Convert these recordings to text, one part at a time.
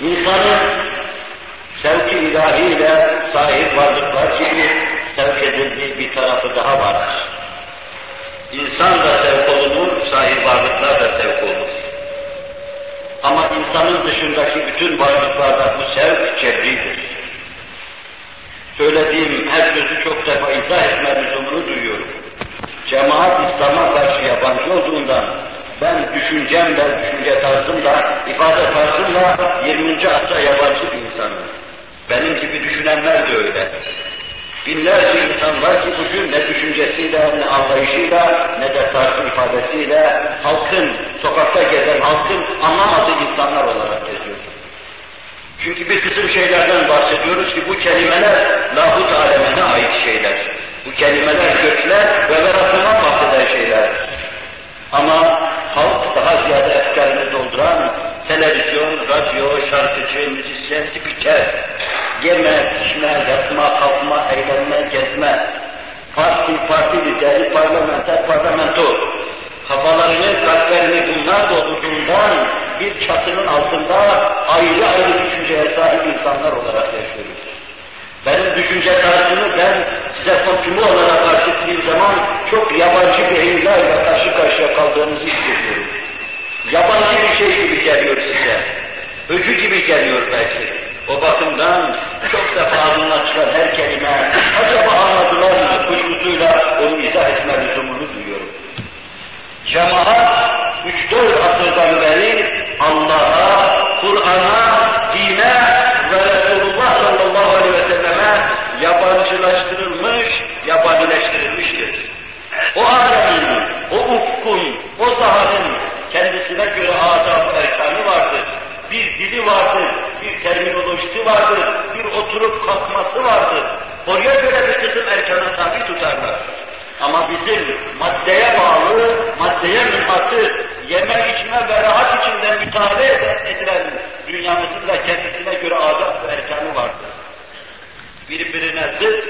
İnsanın sevki ilahiyle sahip varlıklar gibi sevk edildiği bir tarafı daha vardır. İnsan da sevk olunur, sahip varlıklar da sevk olunur. Ama insanın dışındaki bütün varlıklarda bu sevk cebridir. Söylediğim her sözü çok defa izah etme lüzumunu duyuyorum. Cemaat İslam'a karşı yabancı olduğundan ben düşüncemle, düşünce tarzımla, ifade tarzımla 20. asra yabancı bir insanım. Benim gibi düşünenler de öyle. Binlerce insan var ki bugün ne düşüncesiyle, ne anlayışıyla, ne de tarzı ifadesiyle halkın, sokakta gezen halkın anlamadığı insanlar olarak geziyor. Çünkü bir kısım şeylerden bahsediyoruz ki bu kelimeler lahut alemine ait şeyler. Bu kelimeler gökler ve veratından bahseden şeyler. Ama ziyade efkarını dolduran televizyon, radyo, şarkıcı, müzisyen, spiker, yeme, içme, yatma, kalkma, eğlenme, gezme, parti, parti lideri, parlamenter, parlamento, kafalarını, kalplerini bunlar doldurduğundan bir çatının altında ayrı ayrı düşünceye sahip insanlar olarak yaşıyoruz. Benim düşünce tarzını ben size komprimi olarak ettiğim zaman çok yabancı beyinlerle karşı karşıya kaldığınızı hissediyorum. Yabancı bir şey gibi geliyor size. Öcü gibi geliyor belki. O bakımdan çok defa ağzından çıkan her kelime acaba anladılar mı kuşkusuyla onu izah etme lüzumunu duyuyorum. Cemaat üç dört asırdan beri Allah'a, Kur'an'a, dine ve Resulullah sallallahu aleyhi ve selleme yabancılaştırılmış, yabanileştirilmiştir. O alemin, o ufkun, o sahanın kendisine göre adab erkanı vardır. Bir dili vardır, bir terminolojisi vardır, bir oturup kalkması vardır. Oraya göre bir kısım erkana tabi tutarlar. Ama bizim maddeye bağlı, maddeye mühatı, yeme içme ve rahat içinde müsaade edilen dünyamızın da kendisine göre adab ve erkanı vardır. Birbirine zıt,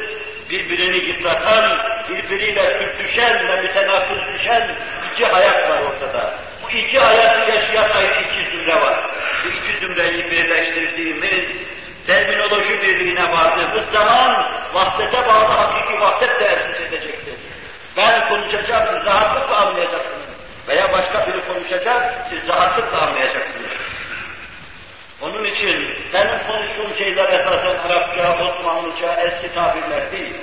birbirini yıpratan, birbiriyle sürtüşen ve mütenakız düşen iki hayat var ortada. Bu iki hayatı yaşayan iki zümre var. Bu iki birleştirdiğimiz terminoloji birliğine vardığımız zaman vahdete bağlı hakiki vahdet tesis edecektir. Ben konuşacağım, siz rahatlıkla anlayacaksınız. Veya başka biri konuşacak, siz rahatlıkla anlayacaksınız. Onun için benim konuştuğum şeyler esasen Arapça, Osmanlıca, eski tabirler değil.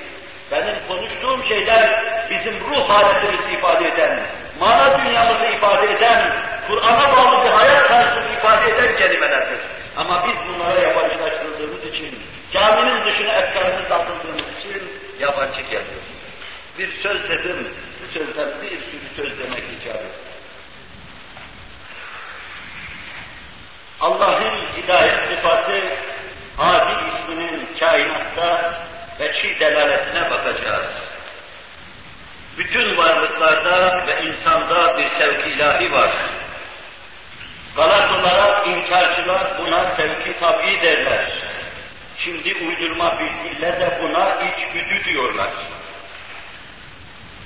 Benim konuştuğum şeyler bizim ruh haletimizi ifade eden, mana dünyamızı ifade eden, Kur'an'a bağlı bir hayat tarzını ifade eden kelimelerdir. Ama biz bunlara yabancılaştırdığımız için, caminin dışına efkarımızı atıldığımız için yabancı geliyoruz. Bir söz dedim, bu sözden bir sürü söz demek icap. Allah'ın hidayet sıfatı, Hadi isminin kainatta ve çiğ delaletine bakacağız. Bütün varlıklarda ve insanda bir sevki ilahi var. Galat olarak inkarcılar buna sevki tabi derler. Şimdi uydurma bir dille de buna içgüdü diyorlar.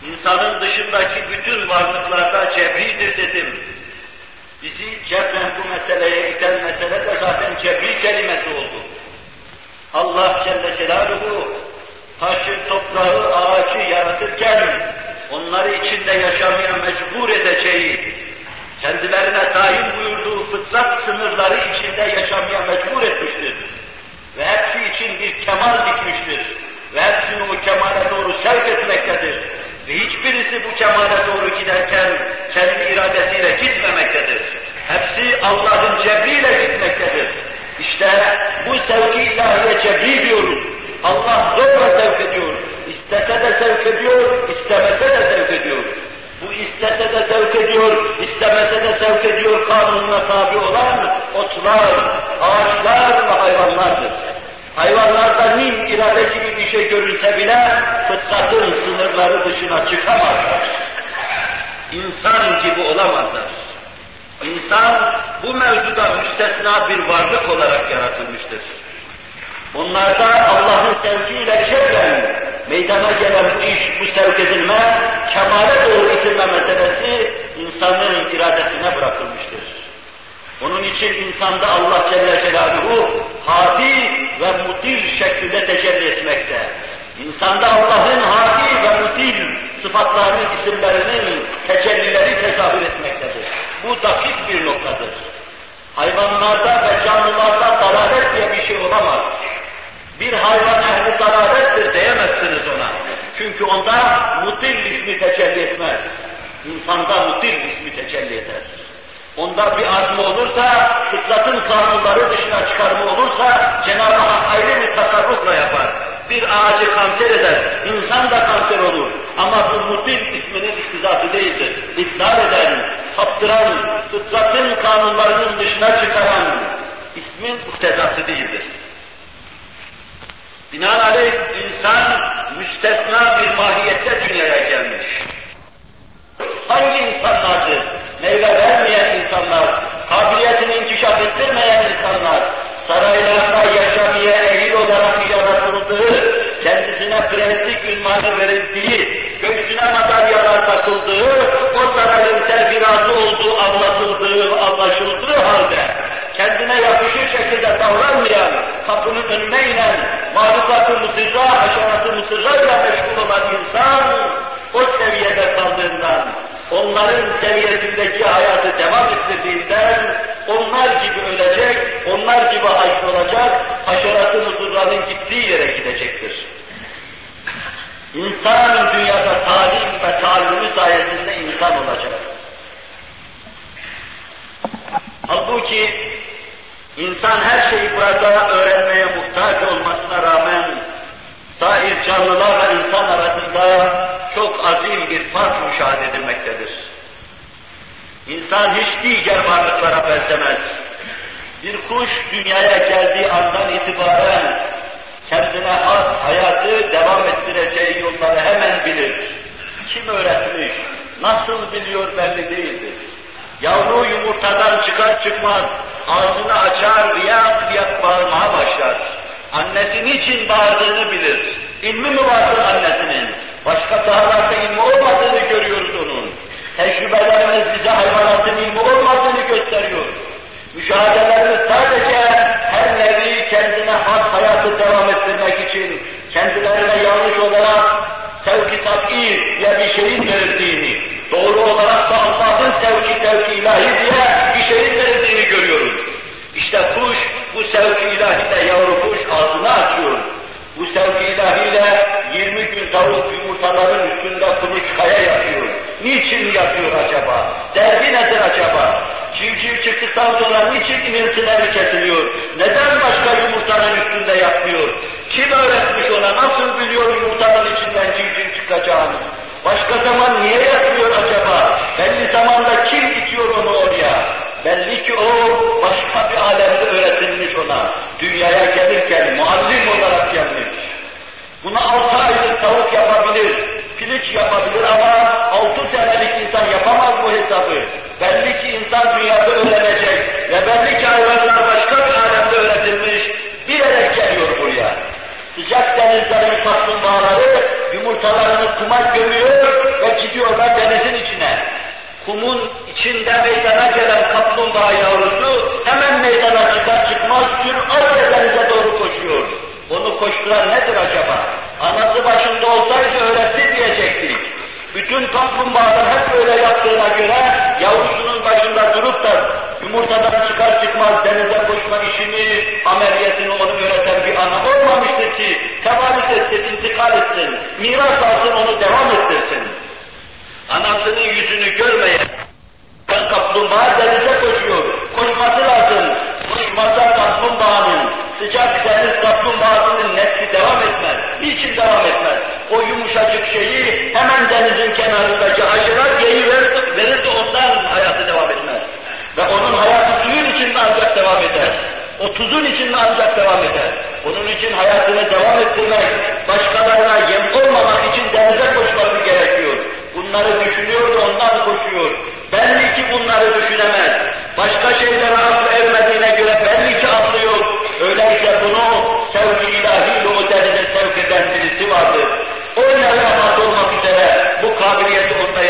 İnsanın dışındaki bütün varlıklarda cebridir dedim. Bizi cebren bu meseleye iten mesele de zaten cebri kelimesi oldu. Allah Celle Celaluhu taşı, toprağı, ağacı yaratırken onları içinde yaşamaya mecbur edeceği, kendilerine tayin buyurduğu fıtrat sınırları içinde yaşamaya mecbur etmiştir. Ve hepsi için bir kemal dikmiştir. Ve hepsini o kemale doğru sevk etmektedir. Ve hiçbirisi bu kemale doğru giderken kendi iradesiyle gitmemektedir. Hepsi Allah'ın cebriyle gitmektedir. İşte bu sevgi ilahiye cebri diyoruz. Allah zorla sevk ediyor. İstese de sevk ediyor, istemese de sevk ediyor. Bu istese de sevk ediyor, istemese de sevk ediyor kanununa tabi olan otlar, ağaçlar ve hayvanlardır. Hayvanlarda nim irade gibi bir şey görünse bile fıtratın sınırları dışına çıkamazlar. İnsan gibi olamazlar. İnsan bu mevzuda müstesna bir varlık olarak yaratılmıştır. Onlarda Allah'ın sevgiyle şevren meydana gelen iş, bu sevk edilme, kemale doğru itilme meselesi insanın iradesine bırakılmıştır. Onun için insanda Allah Celle Celaluhu hadi ve mutil şeklinde tecelli etmekte. İnsanda Allah'ın hadi ve mutil sıfatlarının, isimlerinin tecellileri tezahür etmektedir. Bu dakik bir noktadır. Hayvanlarda ve canlılarda dalalet diye bir şey olamaz. Bir hayvan ehli dalalettir diyemezsiniz ona. Çünkü onda mutil ismi tecelli etmez. İnsanda mutil ismi tecelli eder. Onda bir azmi olursa, fıtratın kanunları dışına çıkarma olursa, Cenab-ı Hak ayrı bir tasarrufla yapar. Bir ağacı kanser eder, insan da kanser olur. Ama bu mutil isminin iktizası değildir. İptal eden, saptıran, fıtratın kanunlarının dışına çıkaran ismin muktezası değildir. Binaenaleyh insan müstesna bir mahiyette dünyaya gelmiş. Hangi insanlardır? Meyve vermeyen insanlar, kabiliyetini inkişaf ettirmeyen insanlar, saraylarda yaşamaya ehil olarak yaratıldığı, kendisine prenslik ünvanı verildiği, göğsüne madalyalar takıldığı, o sarayın serfirazı olduğu anlatıldığı, anlaşıldığı halde, kendine yakışır şekilde davranmayan, kapının önüne inen, mahlukatı mısırra, haşeratı mısırrayla meşgul olan insan, o seviyede kaldığından, onların seviyesindeki hayatı devam ettirdiğinden, onlar gibi ölecek, onlar gibi olacak, haşeratı mısırranın gittiği yere gidecektir. İnsan dünyada talim ve taallümü sayesinde insan olacak. Halbuki insan her şeyi burada öğrenmeye muhtaç olmasına rağmen sair canlılarla insan arasında çok azim bir fark müşahede edilmektedir. İnsan hiç diğer varlıklara benzemez. Bir kuş dünyaya geldiği andan itibaren kendine has hayatı devam ettireceği yolları hemen bilir. Kim öğretmiş, nasıl biliyor belli değildir. Yavru yumurtadan çıkar çıkmaz ağzını açar, riyak riyak bağırmaya başlar. Annesi niçin bağırdığını bilir. İlmi mi vardır annesinin? Başka sahalarda ilmi olmadığını görüyoruz onun. Tecrübelerimiz bize hayvanatın ilmi olmadığını gösteriyor. Müşahedelerimiz sadece her nevi kendine has hayatı devam ettirmek için kendilerine yanlış olarak sevki tat'i diye bir şeyin verildiğini, doğru olarak ilahi diye bir şeyin verildiğini görüyoruz. İşte kuş bu sevki ilahiyle yavru kuş ağzını açıyor. Bu sevki ilahiyle 20 gün tavuk yumurtaların üstünde kuluçkaya yatıyor. Niçin yatıyor acaba? Derdi nedir acaba? Civciv çıktıktan sonra niçin iniltileri kesiliyor? Neden başka yumurtanın üstünde yatmıyor? Kim öğretmiş ona? Nasıl biliyor yumurtanın içinden civciv çıkacağını? Başka zaman niye yatmıyor acaba? Belli zamanda kim itiyor onu oraya? Belli ki o başka bir alemde öğretilmiş ona. Dünyaya gelirken muallim olarak gelmiş. Buna altı aylık tavuk yapabilir, piliç yapabilir ama altı senelik insan yapamaz bu hesabı. Belli ki insan dünyada öğrenecek ve belli ki hayvanlar başka bir alemde öğretilmiş, bilerek geliyor buraya. Sıcak denizlerin kaplumbağaları yumurtalarını kuma gömüyor ve gidiyorlar denizin içine. Kumun içinde meydana gelen kaplumbağa yavrusu hemen meydana çıkar çıkmaz süratle denize doğru koşuyor. Onu koşturan nedir acaba? Anası başında olsaydı öğretti diyecektik. Bütün kaplumbağalar hep böyle yaptığına göre yavrusunun başında durup da yumurtadan çıkar çıkmaz denize koşma işini, ameliyatını onu öğreten bir ana olmamıştır ki tevarüs etsin, intikal etsin, miras alsın onu devam ettirsin. Anasının yüzünü görmeyen kaplumbağa denize koşuyor. Koşması lazım. Koşmazsa kaplumbağanın, sıcak deniz kaplumbağasının nesli devam etmez. Niçin devam etmez? O yumuşacık şeyi hemen denizin kenarındaki haşerat verirdi, verirdi ondan hayatı devam etmez. Ve onun hayatı suyun içinde ancak devam eder. O tuzun içinde ancak devam eder. Onun için hayatını devam ettirmek, başkalarına yem olmamak için denize. Bunları düşünüyor da ondan koşuyor. Belli ki bunları düşünemez. Başka şeylere aklı ermediğine göre belli ki aklı yok. Öyleyse bunu sevgi o denize sevk eden birisi vardır. O nelamat olmak üzere bu kabiliyeti onda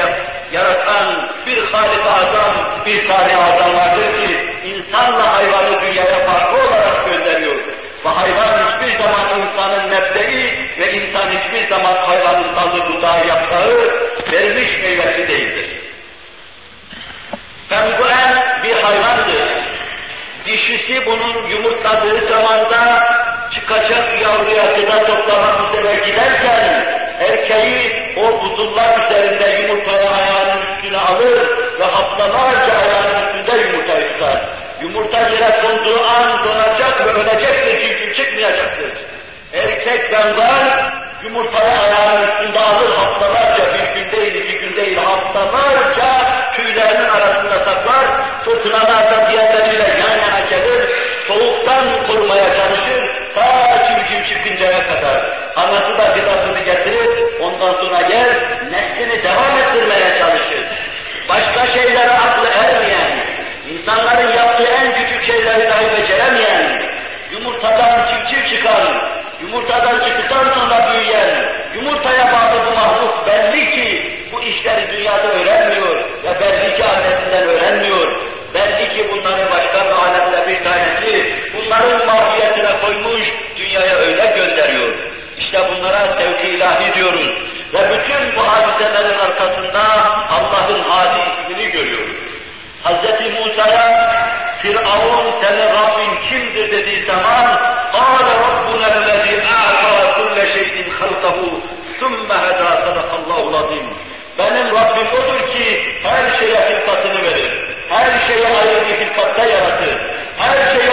yaratan bir halik azam, bir sani azam vardır ki İnsanla hayvanı dünyaya farklı olarak gönderiyor. Ve hayvan hiçbir zaman insanın mebdeyi ve insan hiçbir zaman hayvanın dalı, dudağı, yaprağı vermiş meyvesi değildir. Penguen bir hayvandır. Dişisi bunun yumurtladığı zamanda çıkacak yavruya gıda toplamak üzere giderken erkeği o buzullar üzerinde yumurtayı ayağının üstüne alır ve haftalarca ayağının üstünde yumurtayı tutar. Yumurta yere konduğu an donacak ve ölecektir çünkü çıkmayacaktır. Erkek penguen yumurtayı ayağının üstünde alır haftalarca, bir gün değil, iki gün değil, haftalarca tüylerinin arasında fırtınalarda diğerleriyle yan yana gelir, soğuktan korumaya çalışır, ta civciv çıkıncaya kadar. Anası da gıdasını getirir, ondan sonra gel, neslini devam ettirmeye çalışır. Başka şeylere aklı ermeyen, insanların yaptığı en küçük şeyleri dahi beceremeyen, yumurtadan çiftçi çıkan, yumurtadan çıktıktan sonra büyüyen, yumurtaya bağlı bu mahluk belli ki bu işleri dünyada öğrenmiyor ve belli ki annesinden öğrenmiyor. Belli ki bunları başka bir alemde bir tanesi bunların mahiyetine koymuş, dünyaya öyle gönderiyor. İşte bunlara sevgi ilahi diyoruz. Ve bütün bu hadiselerin arkasında Allah'ın hadi ismini görüyoruz. Hz. Musa'ya Firavun senin Rabbin kimdir dediği zaman قَالَ رَبُّنَا الَّذ۪ي اَعْطَى كُلَّ شَيْءٍ خَلْقَهُ ثُمَّ هَدَى صَدَقَ اللّٰهُ الْعَظِيمُ Benim Rabbim odur ki her şeye hilkatını verir. Her şeyi ayrı bir hilkatta yaratır. Her şeyi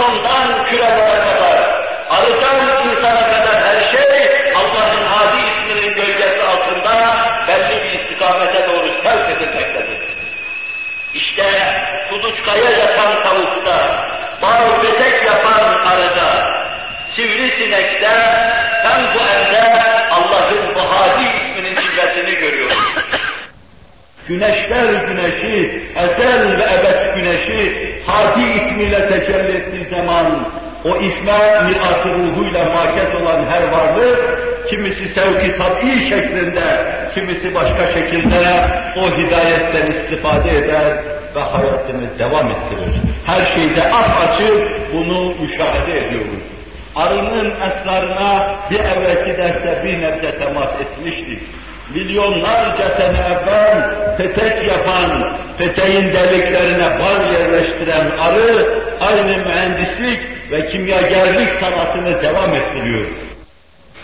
atomdan kürelere kadar, arıdan insana kadar her şey Allah'ın hadi isminin gölgesi altında belli bir istikamete doğru sevk edilmektedir. İşte kuluçkaya yatan tavukta, bal betek yapan arıda, sivrisinekte, hem bu elde Allah'ın bu hadi isminin cilvesini görüyoruz. Güneşler güneşi, ezel ve ebed güneşi, hadi ismiyle tecelli ettiği zaman, o isme mirat ruhuyla maket olan her varlık, kimisi sevgi tabi şeklinde, kimisi başka şekilde o hidayetten istifade eder ve hayatını devam ettirir. Her şeyde açık bunu müşahede ediyoruz. Arının esrarına bir evvelki derste bir nebze temas etmiştik. Milyonlarca sene evvel petek yapan, peteğin deliklerine bal yerleştiren arı, aynı mühendislik ve kimyagerlik sanatını devam ettiriyor.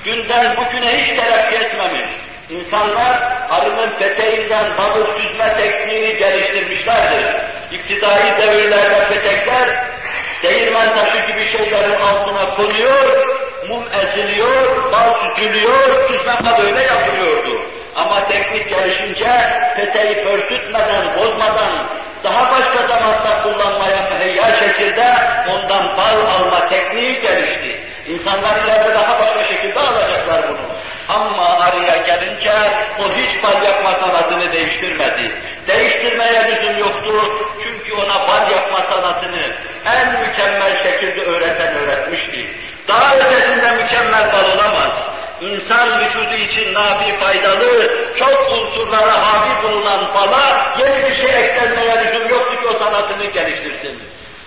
Günden bugüne hiç terakki etmemiş. İnsanlar arının peteğinden balı süzme tekniğini geliştirmişlerdir. İptidai devirlerde petekler değirmen taşı gibi şeylerin altına konuyor, mum eziliyor, bal süzülüyor, süzme böyle yapılıyordu. Ama teknik gelişince peteği pörtütmeden, bozmadan, daha başka zamanda kullanmaya müheyya şekilde ondan bal alma tekniği gelişti. İnsanlar ileride daha başka şekilde alacaklar bunu. Ama araya gelince o hiç bal yapma sanatını değiştirmedi. Değiştirmeye lüzum yoktu çünkü ona bal yapma sanatını en mükemmel şekilde öğreten öğretmişti. Daha ötesinde mükemmel bal. İnsan vücudu için nafi faydalı, çok unsurlara havi bulunan bala yeni bir şey eklenmeye lüzum yoktu ki o sanatını geliştirsin.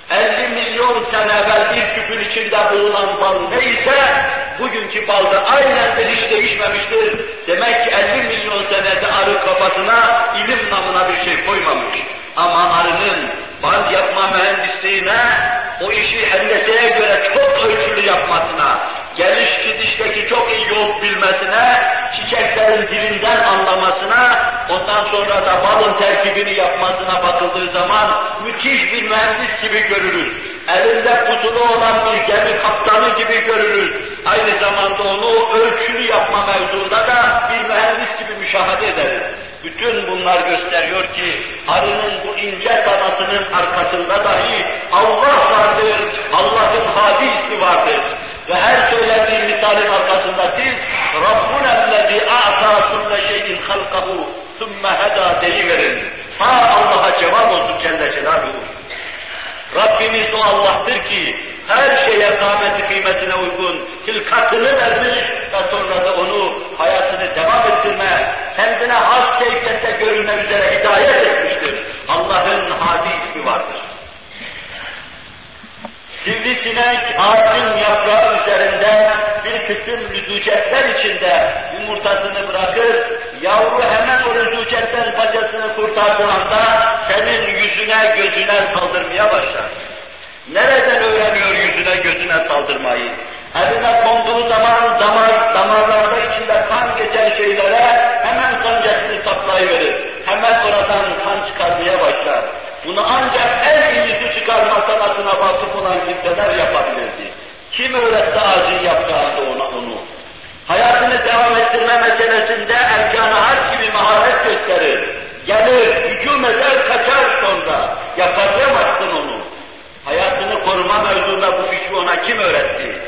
50 milyon sene evvel bir küpün içinde bulunan bal neyse, bugünkü balda aynen de hiç değişmemiştir. Demek ki 50 milyon senede arı kafasına ilim namına bir şey koymamış. Ama arının bal yapma mühendisliğine, o işi hendeseye göre çok ölçülü yapmasına, geliş gidişteki çok iyi yol bilmesine, çiçeklerin dilinden anlamasına, ondan sonra da balın terkibini yapmasına bakıldığı zaman müthiş bir mühendis gibi görürüz. Elinde pusulu olan bir gemi kaptanı gibi görürüz. Aynı zamanda onu ölçülü yapma mevzunda da bir mühendis gibi müşahede ederiz. Bütün bunlar gösteriyor ki arının bu ince sanatının arkasında dahi Allah vardır, Allah'ın hadi ismi vardır. Ve her söylediği misalin arkasında siz Rabbuna lezi a'ta sümme şeyin halkahu sümme heda deyiverin. Ha Allah'a cevap olsun Celle Celaluhu. Rabbimiz o Allah'tır ki her şeye kâmeti kıymetine uygun hilkatını vermiş ve sonra da onu hayatını devam ettirme, kendine has keyfiyette görülme üzere hidayet etmiştir. Allah'ın hadi ismi vardır sivrisinek ağacın yaprağı üzerinde bir kısım lüzucetler içinde yumurtasını bırakır, yavru hemen o lüzucetten paçasını kurtardığı anda senin yüzüne gözüne saldırmaya başlar. Nereden öğreniyor yüzüne gözüne saldırmayı? Eline konduğu zaman damar, damarlarda içinde kan geçen şeylere hemen sancakını saplayıverir. Hemen oradan kan çıkarmaya başlar. Bunu ancak olan kimseler yapabilirdi. Kim öğretti ağacın yaprağında ona onu? Hayatını devam ettirme meselesinde erkan harp gibi maharet gösterir. Gelir, hücum eder, kaçar sonra. Yakalayamazsın onu. Hayatını koruma mevzunda bu fikri ona kim öğretti?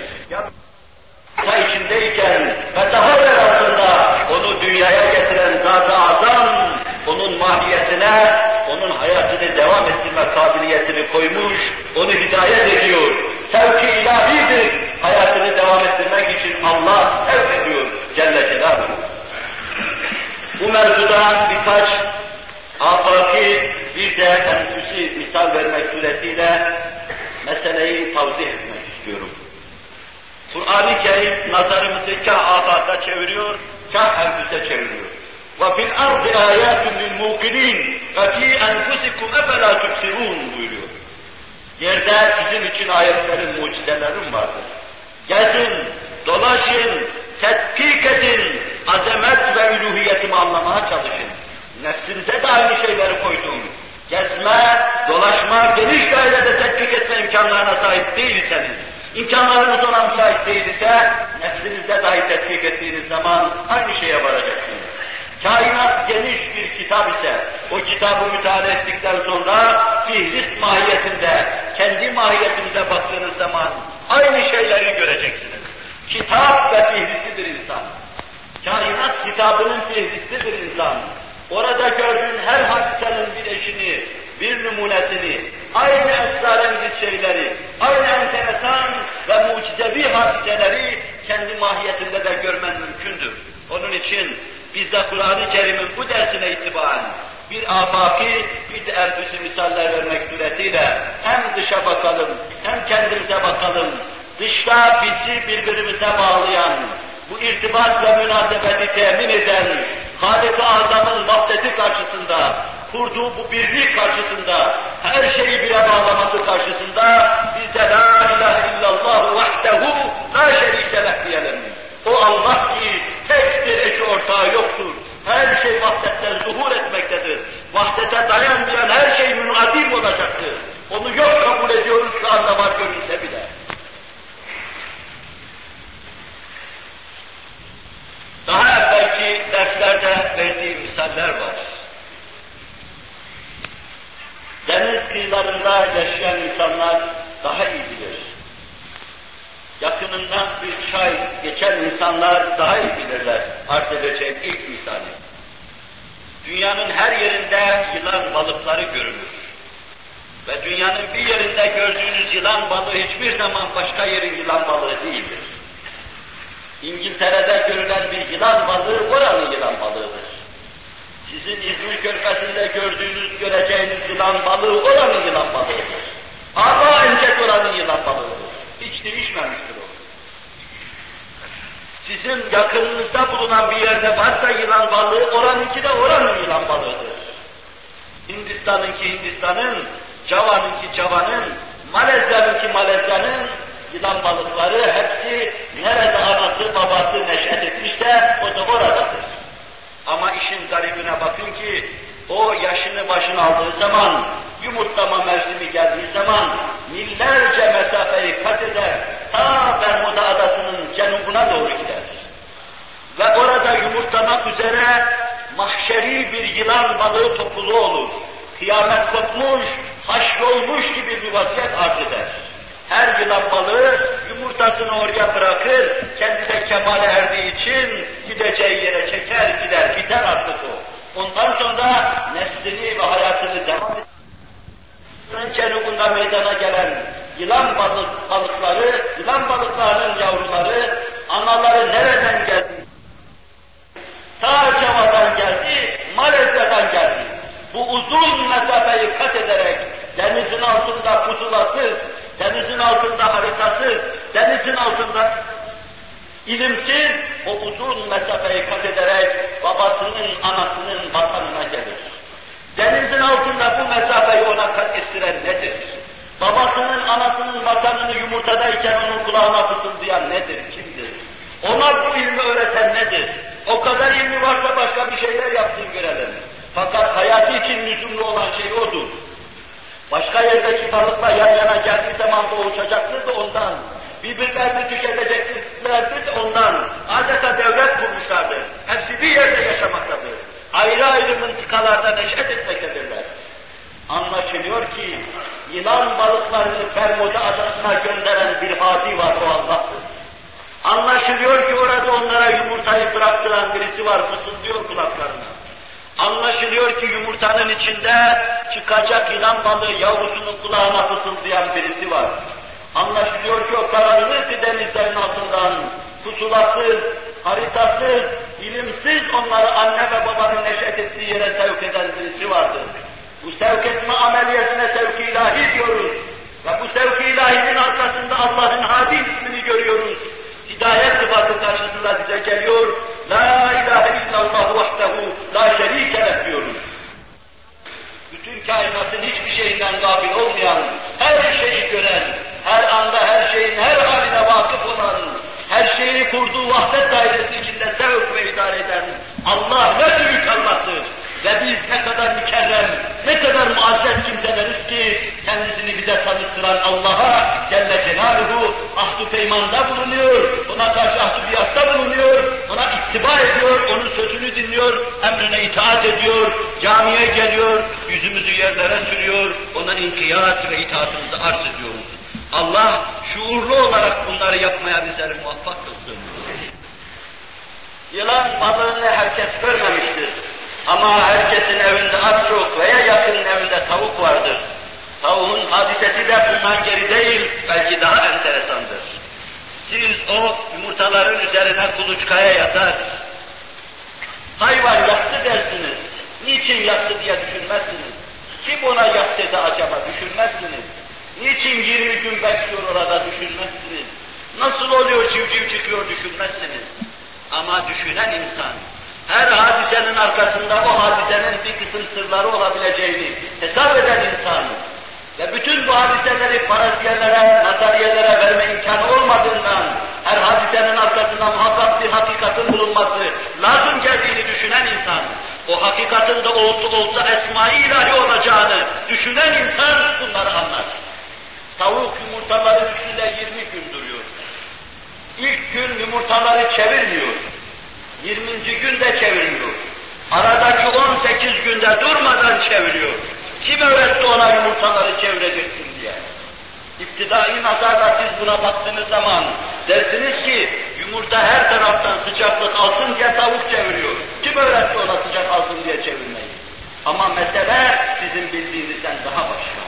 Ta içindeyken ve daha altında onu dünyaya getiren Zat-ı Azam, onun mahiyetine, onun hayatını devam ettirme kabiliyetini koymuş, onu hidayet ediyor. Sevki ilahidir, hayatını devam ettirmek için Allah sevk ediyor Celle Celaluhu. Bu mevzuda birkaç afaki bir de misal vermek suretiyle meseleyi tavzih etmek istiyorum. Kur'an-ı Kerim nazarımızı kah afaka çeviriyor, kah enfüse çeviriyor. وَفِي الْأَرْضِ آيَاتٌ لِلْمُوقِنِينَ وَفِي أَنْفُسِكُمْ اَفَلَا تُبْصِرُونَ buyuruyor. Yerde sizin için ayetlerin, mucizelerin vardır. Gezin, dolaşın, tetkik edin, azamet ve üluhiyetimi anlamaya çalışın. Nefsinize de aynı şeyleri koydum. Gezme, dolaşma, geniş dairede tetkik etme imkanlarına sahip değilseniz, imkanlarınız ona müsait değilse, nefsinizde dahi tetkik ettiğiniz zaman aynı şeye varacaksınız. Kainat geniş bir kitap ise, o kitabı müteala ettikten sonra fihrist mahiyetinde, kendi mahiyetinize baktığınız zaman aynı şeyleri göreceksiniz. Kitap ve fihristidir insan. Kainat kitabının fihristidir insan. Orada gördüğün her hadisenin bir eşini, bir numunesini, aynı esrarengiz şeyleri, aynı enteresan ve mucizevi hadiseleri kendi mahiyetinde de görmen mümkündür. Onun için biz de Kur'an-ı Kerim'in bu dersine itibaren bir afaki, bir de enfüsi misaller vermek suretiyle hem dışa bakalım, hem kendimize bakalım. Dışta bizi birbirimize bağlayan, bu irtibat ve münasebeti temin eden, Halik-i Azam'ın vahdeti karşısında, kurduğu bu birlik karşısında, her şeyi bire bağlaması karşısında biz de la ilahe illallah vahdehu la şerike diyelim. O Allah ki tek bir eşi ortağı yoktur. Her şey vahdetten zuhur etmektedir. Vahdete dayanmayan her şey münadim olacaktır. Onu yok kabul ediyoruz şu anda var görünse bile. Daha evvelki derslerde verdiğim misaller var. Deniz kıyılarında yaşayan insanlar daha iyi bilir. Yakınından bir çay geçen insanlar daha iyi bilirler. Arz edeceğim ilk misali. Dünyanın her yerinde yılan balıkları görülür. Ve dünyanın bir yerinde gördüğünüz yılan balığı hiçbir zaman başka yerin yılan balığı değildir. İngiltere'de görülen bir yılan balığı oranın yılan balığıdır. Sizin İzmir Körfezi'nde gördüğünüz, göreceğiniz yılan balığı oranın yılan balığıdır. Ama öncek oranın yılan balığıdır. Hiç değişmemiştir o. Sizin yakınınızda bulunan bir yerde varsa yılan balığı, oranınki de oranın yılan balığıdır. Hindistan'ınki Hindistan'ın, Java'nınki Java'nın, Malezya'nınki Malezya'nın, yılan balıkları hepsi nerede anası babası neşet etmişse o da oradadır. Ama işin garibine bakın ki o yaşını başına aldığı zaman, yumurtlama mevsimi geldiği zaman millerce mesafeyi kat eder, ta Bermuda adasının cenubuna doğru gider. Ve orada yumurtlamak üzere mahşeri bir yılan balığı topluluğu olur. Kıyamet kopmuş, haşrolmuş gibi bir vaziyet arz eder. Her yılan balığı yumurtasını oraya bırakır, kendi de kemale erdiği için gideceği yere çeker gider, biter artık o. Ondan sonra neslini ve hayatını devam eder. Cenubunda meydana gelen yılan balık, balıkları, yılan balıklarının yavruları, anaları nereden geldi? Ta Cava'dan geldi, Malezya'dan geldi. Bu uzun mesafeyi kat ederek denizin altında pusulasız, denizin altında haritasız, denizin altında ilimsiz o uzun mesafeyi kat ederek babasının, anasının vatanına gelir. Denizin altında bu mesafeyi ona kat ettiren nedir? Babasının, anasının vatanını yumurtadayken onun kulağına fısıldayan nedir, kimdir? Ona bu ilmi öğreten nedir? O kadar ilmi varsa başka bir şeyler yapsın görelim. Fakat hayatı için lüzumlu olan şey odur. Başka yerdeki balıkla yan yana geldiği zaman boğuşacaktır da ondan. Birbirlerini tüketeceklerdir ondan. Adeta devlet kurmuşlardır. Hepsi bir yerde yaşamaktadır. Ayrı ayrı mıntıkalarda neşet etmektedirler. Anlaşılıyor ki yılan balıklarını Bermuda adasına gönderen bir hadi var o Allah'tır. Anlaşılıyor ki orada onlara yumurtayı bıraktıran birisi var, fısıldıyor kulaklarına. Anlaşılıyor ki yumurtanın içinde çıkacak yılan balığı yavrusunun kulağına fısıldayan birisi var. Anlaşılıyor ki o karanlık denizlerin altından pusulasız, haritasız, ilimsiz onları anne ve babanın neşet ettiği yere sevk eden birisi vardır. Bu sevk etme ameliyatına sevk ilahi diyoruz. Ve bu sevk ilahinin arkasında Allah'ın hadi ismini görüyoruz. Hidayet sıfatı karşısında bize geliyor. La ilahe illallah vahdehu la şerike leh diyoruz. Bütün kainatın hiçbir şeyinden gafil olmayan, her şeyi gören, kurduğu vahdet dairesi içinde sevk ve idare eden Allah ne büyük Allah'tır. Ve biz ne kadar mükerrem, ne kadar muazzez kimseleriz ki kendisini bize tanıtıran Allah'a Celle Celaluhu ahd-ı peymanda bulunuyor, ona karşı ahd-ı biyatta bulunuyor, ona ittiba ediyor, onun sözünü dinliyor, emrine itaat ediyor, camiye geliyor, yüzümüzü yerlere sürüyor, ona inkiyat ve itaatımızı arz ediyoruz. Allah şuurlu olarak bunları yapmaya bizleri muvaffak kılsın. Yılan balığını herkes görmemiştir. Ama herkesin evinde az çok veya yakının evinde tavuk vardır. Tavuğun hadisesi de bundan geri değil, belki daha enteresandır. Siz o yumurtaların üzerine kuluçkaya yatar, hayvan yaktı dersiniz. Niçin yaktı diye düşünmezsiniz. Kim ona yak dedi acaba düşünmezsiniz. Niçin 20 gün bekliyor orada düşünmezsiniz. Nasıl oluyor civciv çıkıyor düşünmezsiniz. Ama düşünen insan, her hadisenin arkasında o hadisenin bir kısım sırları olabileceğini hesap eden insan ve bütün bu hadiseleri paraziyelere, nazariyelere verme imkanı olmadığından her hadisenin arkasında muhakkak bir hakikatin bulunması lazım geldiğini düşünen insan, o hakikatin de olsa olsa esma-i ilahi olacağını düşünen insan bunları anlar. Tavuk yumurtaların üstünde 20 gün duruyor. İlk gün yumurtaları çevirmiyor. 20. günde çeviriyor. Aradaki 18 günde durmadan çeviriyor. Kim öğretti ona yumurtaları çevireceksin diye? İptidai nazarla siz buna baktığınız zaman dersiniz ki yumurta her taraftan sıcaklık alsın diye tavuk çeviriyor. Kim öğretti ona sıcak alsın diye çevirmeyi? Ama mesele sizin bildiğinizden daha başka.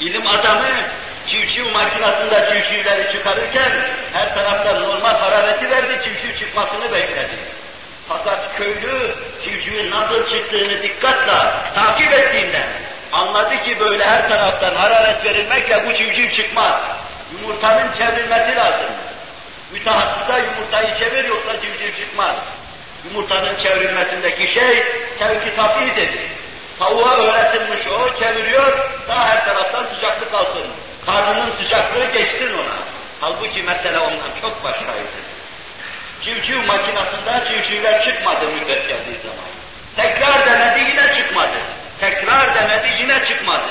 İlim adamı çiftçi makinasında çiftçileri çıkarırken her taraftan normal harareti verdi, çiftçi çıkmasını bekledi. Fakat köylü çiftçinin nasıl çıktığını dikkatle takip ettiğinde anladı ki böyle her taraftan hararet verilmekle bu civciv çıkmaz. Yumurtanın çevrilmesi lazım. Mütehassısa yumurtayı çevir yoksa civciv çıkmaz. Yumurtanın çevrilmesindeki şey sevki tabi dedi. Tavuğa öğretilmiş o, çeviriyor, daha her taraftan sıcaklık alsın. Karnının sıcaklığı geçsin ona. Halbuki mesele ondan çok başkaydı. Civciv makinasında civcivler çıkmadı müddet geldiği zaman. Tekrar denedi yine çıkmadı. Tekrar denedi yine çıkmadı.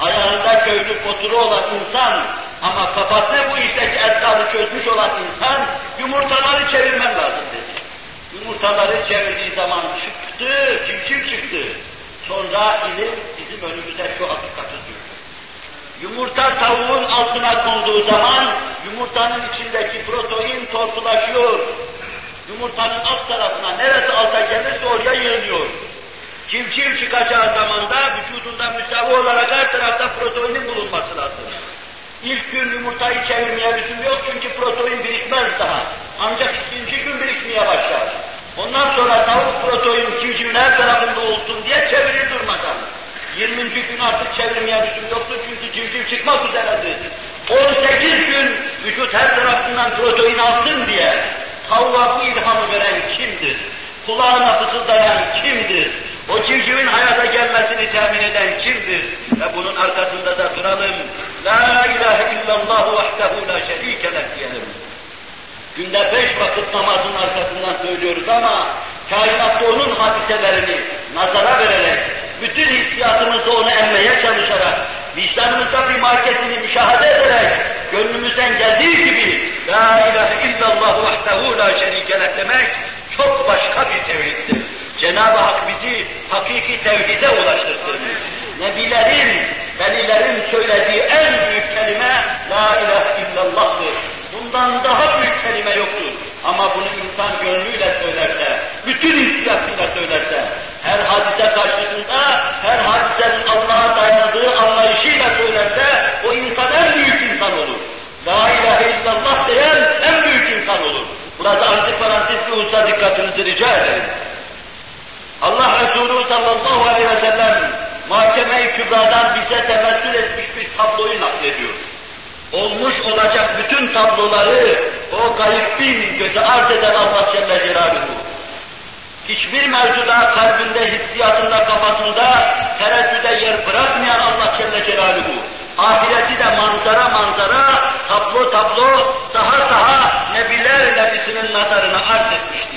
Ayağında köylü poturu olan insan ama kafası bu işteki esrarı çözmüş olan insan yumurtaları çevirmem lazım dedi. Yumurtaları çevirdiği zaman çıktı, civciv çıktı. Sonra ilim bizim önümüze şu hakikati sürdü. Yumurta tavuğun altına konduğu zaman yumurtanın içindeki protein tortulaşıyor. Yumurtanın alt tarafına neresi alta gelirse oraya yığılıyor. Civciv çıkacağı zaman da vücudunda müsavi olarak her tarafta proteinin bulunması lazım. İlk gün yumurtayı çevirmeye lüzum yok çünkü protein birikmez daha. Ancak ikinci gün birikmeye başlar. Ondan sonra tavuk protein civcivin her tarafında olsun diye çevirir durmadan. 20. gün artık çevirmeye lüzum yoktu çünkü civciv çıkmak üzeredir. 18 gün vücut her tarafından protein alsın diye bu ilhamı veren kimdir? Kulağına fısıldayan kimdir? O civcivin hayata gelmesini temin eden kimdir? Ve bunun arkasında da duralım. La ilahe illallah vahdehu la şerike leh diyelim. Günde beş vakit namazın arkasından söylüyoruz ama kainatta onun hadiselerini nazara vererek, bütün hissiyatımızı onu emmeye çalışarak, vicdanımızda bir marketini müşahede ederek, gönlümüzden geldiği gibi La ilahe illallah vahdehu la şerike demek çok başka bir tevhiddir. Cenab-ı Hak bizi hakiki tevhide ulaştırsın. Nebilerin, velilerin söylediği en büyük kelime La ilahe illallah'tır. Bundan daha büyük kelime yoktur. Ama bunu insan gönlüyle söylerse, bütün hissiyatıyla söylerse, her hadise karşısında, her hadisenin Allah'a dayandığı anlayışıyla söylerse, o insan en büyük insan olur. La ilahe illallah diyen en büyük insan olur. Burada antiparantez bir hususa dikkatinizi rica ederim. Allah Resulü sallallahu aleyhi ve sellem mahkeme-i kübradan bize temessül etmiş bir tabloyu naklediyor. Olmuş olacak bütün tabloları o gaybin göze arz eden Allah Celle Celaluhu. Hiçbir mevzuda kalbinde, hissiyatında, kafasında tereddüde yer bırakmayan Allah Celle Celaluhu. Ahireti de manzara manzara, tablo tablo, saha saha nebiler nebisinin nazarına arz etmişti.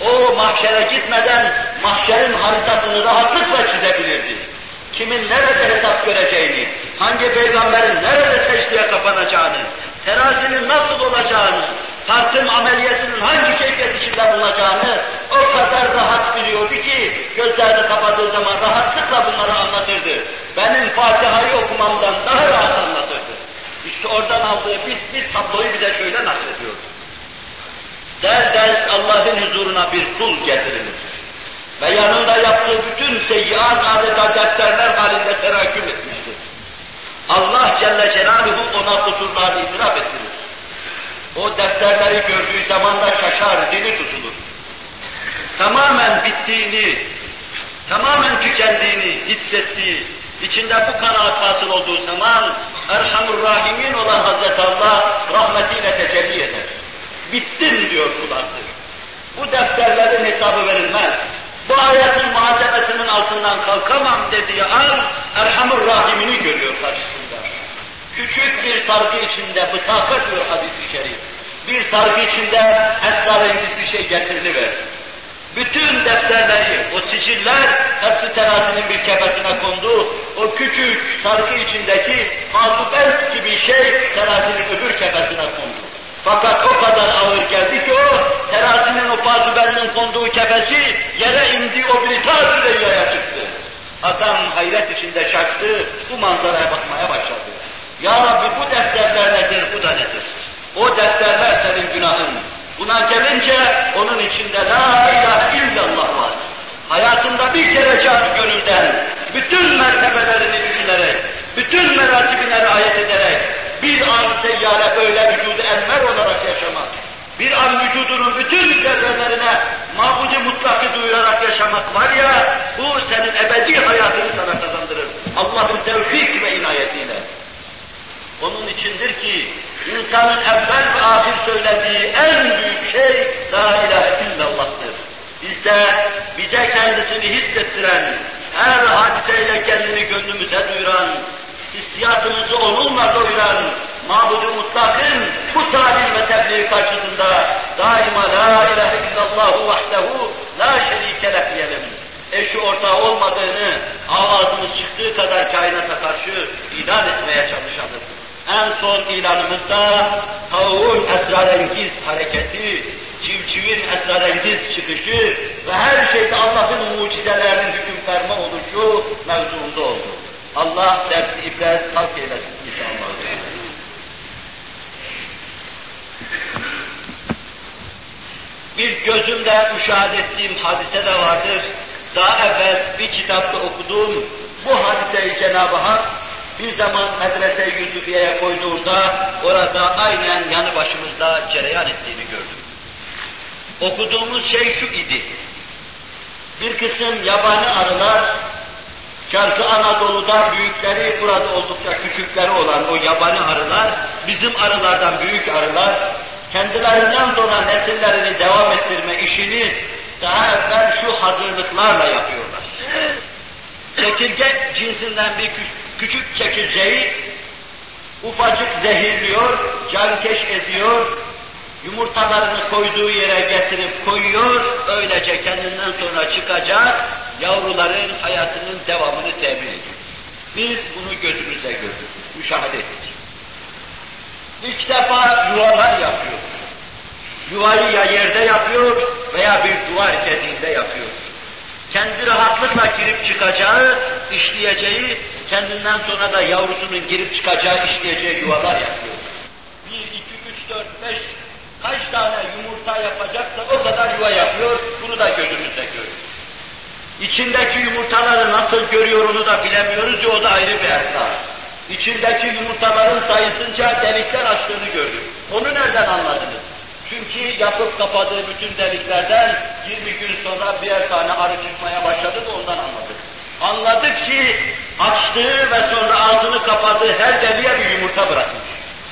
O mahşere gitmeden mahşerin haritasını rahatlıkla çizebilirdi. Kimin nerede hesap göreceğini, hangi peygamberin nerede secdeye kapanacağını, terazinin nasıl olacağını, tartım ameliyatının hangi keyfiyet içinde bulunacağını o kadar rahat biliyordu ki gözlerini kapadığı zaman rahatlıkla bunları anlatırdı. Benim Fatiha'yı okumamdan daha rahat anlatırdı. İşte oradan aldığı bir, bir tabloyu bize şöyle naklediyor. Der ders Allah'ın huzuruna bir kul getirilir. Ve yanında yaptığı bütün seyyiat adeta defterler halinde teraküm etmiştir. Allah Celle Celaluhu ona kusurlarını itiraf ettirir. O defterleri gördüğü zaman da şaşar, dili tutulur. Tamamen bittiğini, tamamen tükendiğini hissettiği, içinde bu kanaat hasıl olduğu zaman Erhamur Rahimin olan Hazreti Allah rahmetiyle tecelli eder. Bittim diyor kul artık. Bu defterlerin hesabı verilmez. Bu ayetin muhasebesinin altından kalkamam dediği an Erhamur Rahimini görüyor karşısında. Küçük bir sargı içinde bıtakat diyor hadis-i şerif. Bir sargı içinde esrarengiz bir şey getiriliver. Bütün defterleri, o siciller hepsi terazinin bir kefesine kondu. O küçük sargı içindeki masubet gibi şey terazinin öbür kefesine kondu. Fakat o kadar ağır geldi ki o, terazinin o bazuberinin konduğu kefesi yere indi, o bir bile çıktı. Adam hayret içinde şaştı, bu manzaraya bakmaya başladı. Ya Rabbi bu defterler nedir, bu da nedir? O defterler senin günahın. Buna gelince onun içinde la ilahe illallah var. Hayatında bir kere can gönülden, bütün mertebelerini düşünerek, bütün meratibine riayet ederek, bir an seyyare böyle vücudu enver olarak yaşamak, bir an vücudunun bütün zerrelerine mabudi mutlakı duyurarak yaşamak var ya, bu senin ebedi hayatını sana kazandırır. Allah'ın tevfik ve inayetiyle. Onun içindir ki insanın evvel ve ahir söylediği en büyük şey La ilahe illallah'tır. Bizde bize kendisini hissettiren, her hadiseyle kendini gönlümüze duyuran, hissiyatımızı onunla doyuran, Mabud-u Mutlak'ın bu talim ve tebliğ karşısında daima La ilahe illallahu vahdehu la şerike leh diyelim. Eşi ortağı olmadığını ağzımız çıktığı kadar kainata karşı ilan etmeye çalışalım. En son ilanımızda tavuğun esrarengiz hareketi, civcivin esrarengiz çıkışı ve her şeyde Allah'ın mucizelerinin hüküm ferma oluşu mevzuunda oldu. Allah dersi ibret halk eylesin inşallah. Bir gözümle müşahede ettiğim hadise de vardır. Daha evvel bir kitapta okuduğum bu hadiseyi Cenab-ı Hak bir zaman medrese Yusufiye'ye koyduğunda orada aynen yanı başımızda cereyan ettiğini gördüm. Okuduğumuz şey şu idi. Bir kısım yabani arılar Şarkı Anadolu'da büyükleri, burada oldukça küçükleri olan o yabani arılar, bizim arılardan büyük arılar, kendilerinden sonra nesillerini devam ettirme işini daha evvel şu hazırlıklarla yapıyorlar. Çekirge cinsinden bir küçük çekirgeyi ufacık zehirliyor, cankeş ediyor, yumurtalarını koyduğu yere getirip koyuyor, öylece kendinden sonra çıkacak yavruların hayatının devamını temin ediyor. Biz bunu gözümüzle gördük, müşahede ettik. İlk defa yuvalar yapıyor. Yuvayı ya yerde yapıyor veya bir duvar dediğinde yapıyor. Kendi rahatlıkla girip çıkacağı, işleyeceği, kendinden sonra da yavrusunun girip çıkacağı, işleyeceği yuvalar yapıyor. Bir, iki, üç, dört, beş, kaç tane yumurta yapacaksa o kadar yuva yapıyor, bunu da gözümüzle görüyoruz. İçindeki yumurtaları nasıl görüyor onu da bilemiyoruz ya o da ayrı bir esnaf. İçindeki yumurtaların sayısınca delikler açtığını gördük. Onu nereden anladınız? Çünkü yapıp kapadığı bütün deliklerden 20 gün sonra birer tane arı çıkmaya başladı da ondan anladık. Anladık ki açtığı ve sonra ağzını kapadığı her deliğe bir yumurta bırakmış.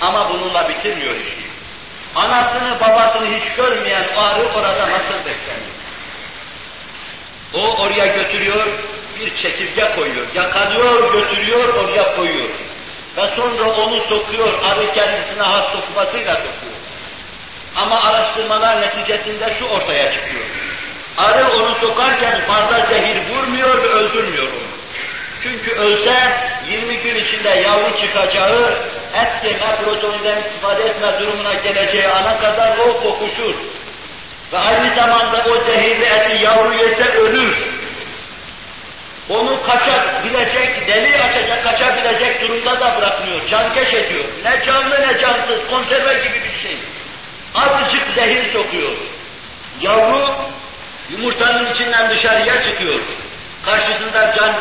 Ama bununla bitirmiyor işi. Anasını babasını hiç görmeyen arı orada nasıl bekleniyor? O oraya götürüyor, bir çekirge koyuyor, yakalıyor, götürüyor, oraya koyuyor. Ve sonra onu sokuyor, arı kendisine has sokmasıyla sokuyor. Ama araştırmalar neticesinde şu ortaya çıkıyor. Arı onu sokarken fazla zehir vurmuyor ve öldürmüyor onu. Çünkü ölse 20 gün içinde yavru çıkacağı, et yeme, proteinden istifade etme durumuna geleceği ana kadar o kokuşur. Ve aynı zamanda o zehirli eti yavru yese ölür. Onu kaçabilecek, deli açacak, kaçabilecek durumda da bırakmıyor. Cankeş ediyor. Ne canlı ne cansız, konserve gibi bir şey. Azıcık zehir sokuyor. Yavru yumurtanın içinden dışarıya çıkıyor. Karşısında can,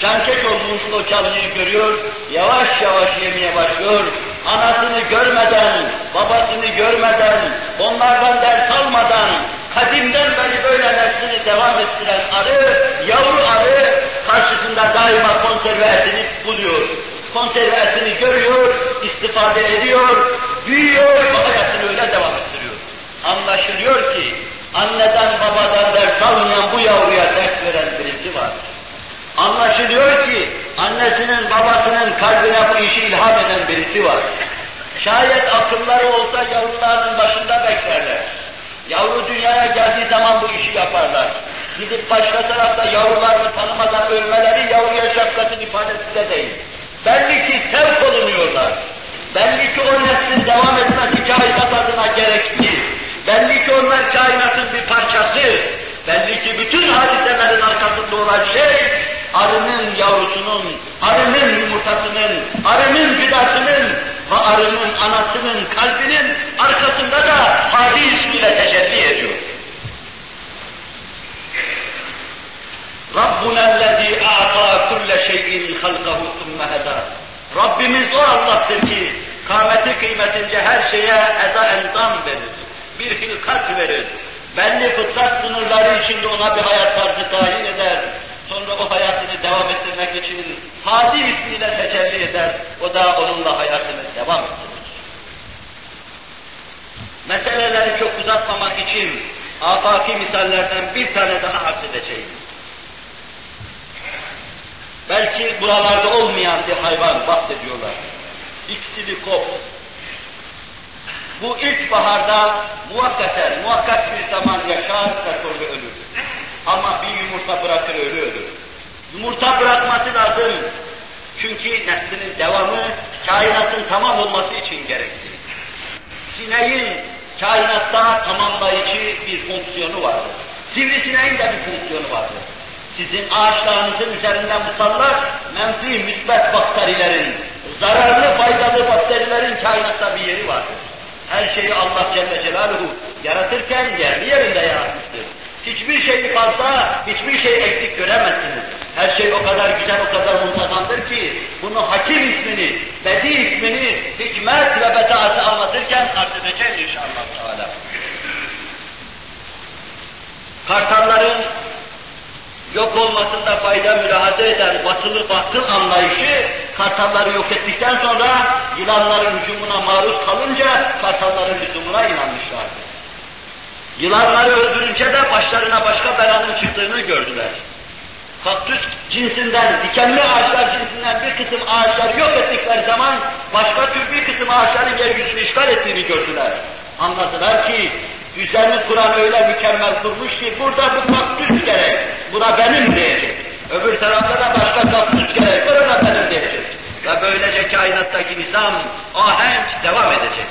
cankeş olmuş o canlıyı görüyor, yavaş yavaş yemeye başlıyor. Anasını görmeden, babasını görmeden, onlardan ders almadan, kadimden beri böyle neslini devam ettiren arı, yavru arı karşısında daima konserve etini buluyor. Konserve etini görüyor, istifade ediyor, büyüyor ve hayatını öyle devam ettiriyor. Anlaşılıyor ki anneden babadan ders almayan bu yavruya ders veren birisi var. Anlaşılıyor ki annesinin babasının kalbine bu işi ilham eden birisi var. Şayet akılları olsa yavrularının başında beklerler. Yavru dünyaya geldiği zaman bu işi yaparlar. Gidip başka tarafta yavrularını tanımadan ölmeleri yavruya şefkatin ifadesi de değil. Belli ki sevk olunuyorlar. Belli ki o neslin devam etmesi kainat adına gerekli. Belli ki onlar kainatın bir parçası. Belli ki bütün hadiselerin arkasında olan şey arının yavrusunun, arının yumurtasının, arının gıdasının ve arının anasının kalbinin arkasında da hadi ismiyle tecelli ediyor. Rabbuna ellezî a'tâ kulle şeyin halkahu thumme hedâ. Rabbimiz o Allah'tır ki kâmeti kıymetince her şeye eda endam verir. Bir hilkat verir. Belli fıtrat sınırları içinde ona bir hayat tarzı tayin eder. Sonra o hayatını devam ettirmek için Hadi ismiyle tecelli eder. O da onunla hayatını devam ettirir. Meseleleri çok uzatmamak için afaki misallerden bir tane daha arz edeceğim. Belki buralarda olmayan bir hayvan bahsediyorlar. İksilikop. Bu ilk baharda muhakkaten, muhakkak bir zaman yaşar ve sonra ölür. Ama bir yumurta bırakır ölü ölür. Yumurta bırakması lazım. Çünkü neslinin devamı kainatın tamam olması için gerekli. Sineğin kainatta tamamlayıcı bir fonksiyonu vardır. Sivrisineğin de bir fonksiyonu vardır. Sizin ağaçlarınızın üzerinde musallat, menfi, müsbet bakterilerin, zararlı, faydalı bakterilerin kainatta bir yeri vardır. Her şeyi Allah Celle Celaluhu yaratırken yerli yerinde yaratmıştır. Hiçbir şeyi fazla, hiçbir şey eksik göremezsiniz. Her şey o kadar güzel, o kadar muntazamdır ki, bunu hakim ismini, bedi ismini, hikmet ve betaatı anlatırken arz edeceğiz inşallah. Kartalların yok olmasında fayda mülahaza eden batılı batıl anlayışı, kartalları yok ettikten sonra yılanların hücumuna maruz kalınca kartalların hücumuna inanmışlardı. Yılanları öldürünce de başlarına başka belanın çıktığını gördüler. Kaktüs cinsinden, dikenli ağaçlar cinsinden bir kısım ağaçları yok ettikleri zaman başka tür bir kısım ağaçların yeryüzünü işgal ettiğini gördüler. Anladılar ki düzeni Kur'an öyle mükemmel kurmuş ki burada bu kaktüs gerek, buna benim diyecek. Öbür tarafta da başka kaktüs gerek, buna benim diyecek. Ve böylece kainattaki nizam, ahenk devam edecek.